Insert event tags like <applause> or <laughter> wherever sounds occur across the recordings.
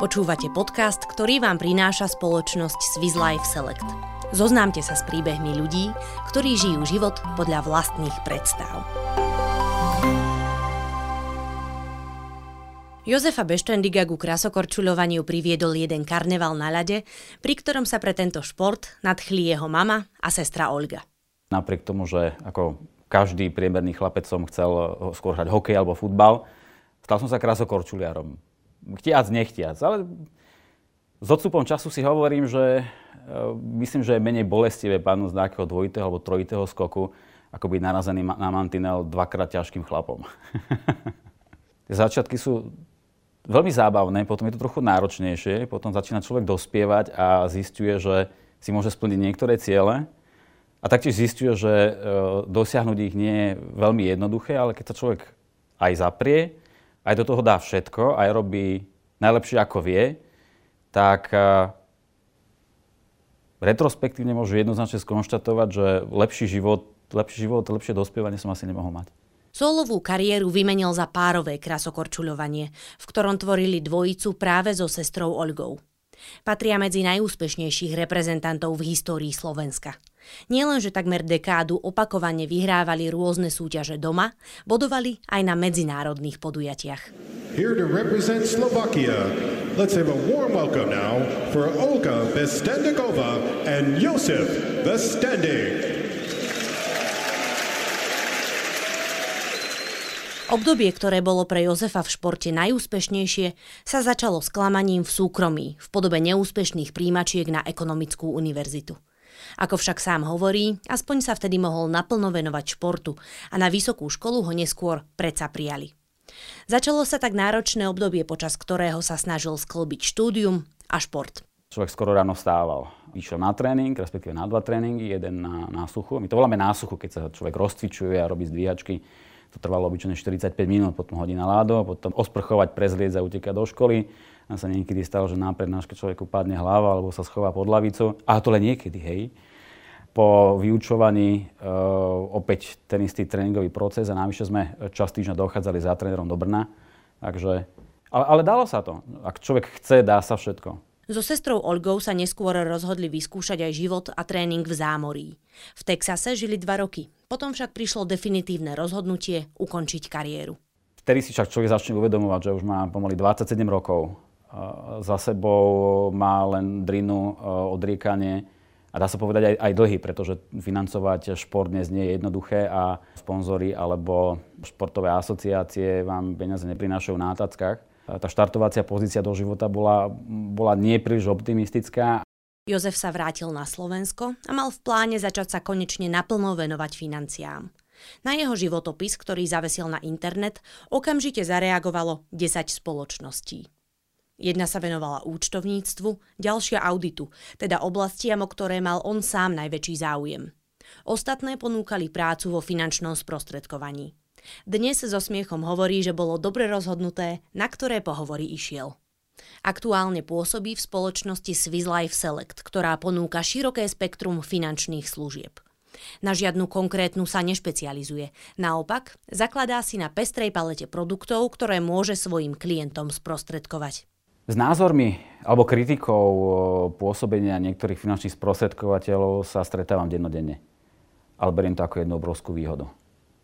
Počúvate podcast, ktorý vám prináša spoločnosť Swiss Life Select. Zoznámte sa s príbehmi ľudí, ktorí žijú život podľa vlastných predstav. Jozefa Beštendiga ku krasokorčuľovaniu priviedol jeden karneval na ľade, pri ktorom sa pre tento šport nadchli jeho mama a sestra Olga. Napriek tomu, že ako každý priemerný chlapec som chcel skôr hrať hokej alebo futbal, stal som sa krasokorčuliarom chtiac, nechtiac. Ale s odstupom času si hovorím, že e, myslím, že je menej bolestivé padnúť z nejakého dvojitého alebo trojitého skoku, ako byť narazený na mantinel dvakrát ťažkým chlapom. <laughs> Začiatky sú veľmi zábavné, potom je to trochu náročnejšie, potom začína človek dospievať a zistuje, že si môže splniť niektoré ciele a taktiež zistuje, že e, dosiahnuť ich nie je veľmi jednoduché, ale keď sa človek aj zaprie, aj do toho dá všetko, aj robí najlepšie ako vie, tak eh, retrospektívne môžu jednoznačne skonštatovať, že lepší život, lepší život, lepšie dospievanie som asi nemohol mať. Solovú kariéru vymenil za párové krasokorčuľovanie, v ktorom tvorili dvojicu práve so sestrou Olgou. Patria medzi najúspešnejších reprezentantov v histórii Slovenska. Nielenže takmer dekádu opakovane vyhrávali rôzne súťaže doma, bodovali aj na medzinárodných podujatiach. Here to represent Slovakia. Let's have a warm welcome now for Olga Bestendikova and Josef Bestendik. Obdobie, ktoré bolo pre Jozefa v športe najúspešnejšie, sa začalo sklamaním v súkromí v podobe neúspešných príjimačiek na ekonomickú univerzitu. Ako však sám hovorí, aspoň sa vtedy mohol naplno venovať športu a na vysokú školu ho neskôr predsa prijali. Začalo sa tak náročné obdobie, počas ktorého sa snažil sklbiť štúdium a šport. Človek skoro ráno vstával. Išiel na tréning, respektíve na dva tréningy, jeden na, na suchu. My to voláme násuchu, keď sa človek rozcvičuje a robí zdvíhačky to trvalo obyčajne 45 minút, potom hodina ládo, potom osprchovať, prezliecť a utekať do školy. A sa niekedy stalo, že na prednáške človeku padne hlava alebo sa schová pod lavicu. A to len niekedy, hej. Po vyučovaní e, opäť ten istý tréningový proces a navyše sme čas týždňa dochádzali za trénerom do Brna. Takže, ale, ale dalo sa to. Ak človek chce, dá sa všetko. So sestrou Olgou sa neskôr rozhodli vyskúšať aj život a tréning v zámorí. V Texase žili dva roky, potom však prišlo definitívne rozhodnutie ukončiť kariéru. Vtedy si však človek začne uvedomovať, že už má pomaly 27 rokov. Za sebou má len drinu, odriekanie a dá sa povedať aj, aj dlhy, pretože financovať šport dnes nie je jednoduché a sponzory alebo športové asociácie vám peniaze neprinášajú na tackách tá štartovacia pozícia do života bola, bola nie optimistická. Jozef sa vrátil na Slovensko a mal v pláne začať sa konečne naplno venovať financiám. Na jeho životopis, ktorý zavesil na internet, okamžite zareagovalo 10 spoločností. Jedna sa venovala účtovníctvu, ďalšia auditu, teda oblastiam, o ktoré mal on sám najväčší záujem. Ostatné ponúkali prácu vo finančnom sprostredkovaní. Dnes so smiechom hovorí, že bolo dobre rozhodnuté, na ktoré pohovory išiel. Aktuálne pôsobí v spoločnosti Swiss Life Select, ktorá ponúka široké spektrum finančných služieb. Na žiadnu konkrétnu sa nešpecializuje. Naopak, zakladá si na pestrej palete produktov, ktoré môže svojim klientom sprostredkovať. S názormi alebo kritikou pôsobenia niektorých finančných sprostredkovateľov sa stretávam dennodenne. Ale beriem to ako jednu obrovskú výhodu.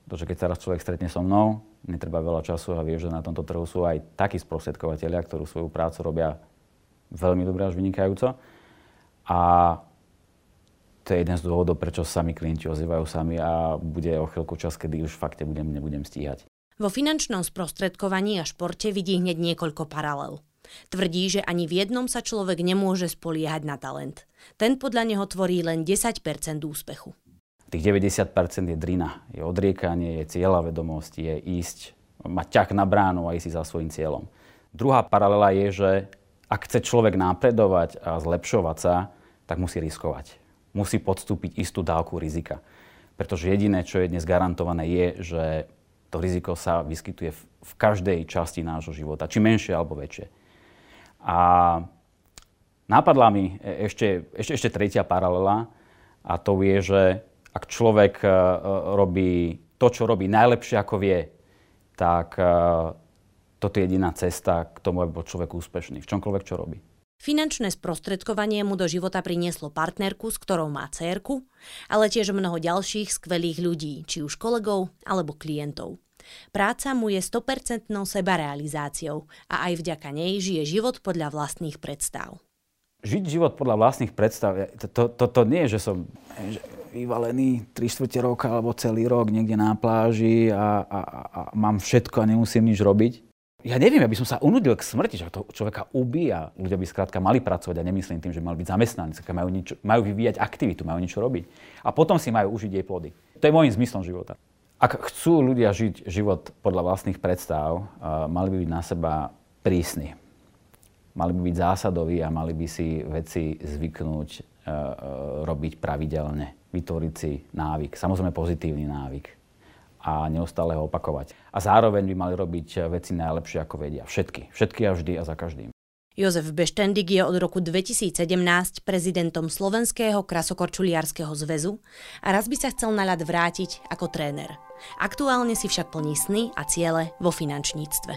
Pretože keď sa raz človek stretne so mnou, netreba veľa času a vie, že na tomto trhu sú aj takí sprostredkovateľia, ktorí svoju prácu robia veľmi dobre až vynikajúco. A to je jeden z dôvodov, prečo sami klienti ozývajú sami a bude o chvíľku čas, kedy už fakt nebudem, nebudem stíhať. Vo finančnom sprostredkovaní a športe vidí hneď niekoľko paralel. Tvrdí, že ani v jednom sa človek nemôže spoliehať na talent. Ten podľa neho tvorí len 10% úspechu. Tých 90% je drina, je odriekanie, je cieľa vedomosť, je ísť, mať ťah na bránu a ísť za svojim cieľom. Druhá paralela je, že ak chce človek napredovať a zlepšovať sa, tak musí riskovať. Musí podstúpiť istú dávku rizika. Pretože jediné, čo je dnes garantované, je, že to riziko sa vyskytuje v každej časti nášho života, či menšie alebo väčšie. A napadla mi e, ešte, ešte, ešte tretia paralela a to je, že ak človek e, e, robí to, čo robí najlepšie, ako vie, tak toto je jediná cesta k tomu, aby bol človek úspešný v čomkoľvek, čo robí. Finančné sprostredkovanie mu do života prinieslo partnerku, s ktorou má cérku, ale tiež mnoho ďalších skvelých ľudí, či už kolegov alebo klientov. Práca mu je 100% sebarealizáciou a aj vďaka nej žije život podľa vlastných predstav. Žiť život podľa vlastných predstav, to, to, to, nie je, že som vyvalený 3 čtvrte roka alebo celý rok niekde na pláži a, a, a mám všetko a nemusím nič robiť ja neviem, aby som sa unudil k smrti, že to človeka ubíja. Ľudia by skrátka mali pracovať a nemyslím tým, že mali byť zamestnanci, majú, niečo, majú vyvíjať aktivitu, majú niečo robiť. A potom si majú užiť jej plody. To je môjim zmyslom života. Ak chcú ľudia žiť život podľa vlastných predstav, uh, mali by byť na seba prísni. Mali by byť zásadoví a mali by si veci zvyknúť uh, robiť pravidelne. Vytvoriť si návyk. Samozrejme pozitívny návyk a neustále ho opakovať. A zároveň by mali robiť veci najlepšie, ako vedia. Všetky. Všetky a vždy a za každým. Jozef Beštendik je od roku 2017 prezidentom Slovenského krasokorčuliarského zväzu a raz by sa chcel na ľad vrátiť ako tréner. Aktuálne si však plní sny a ciele vo finančníctve.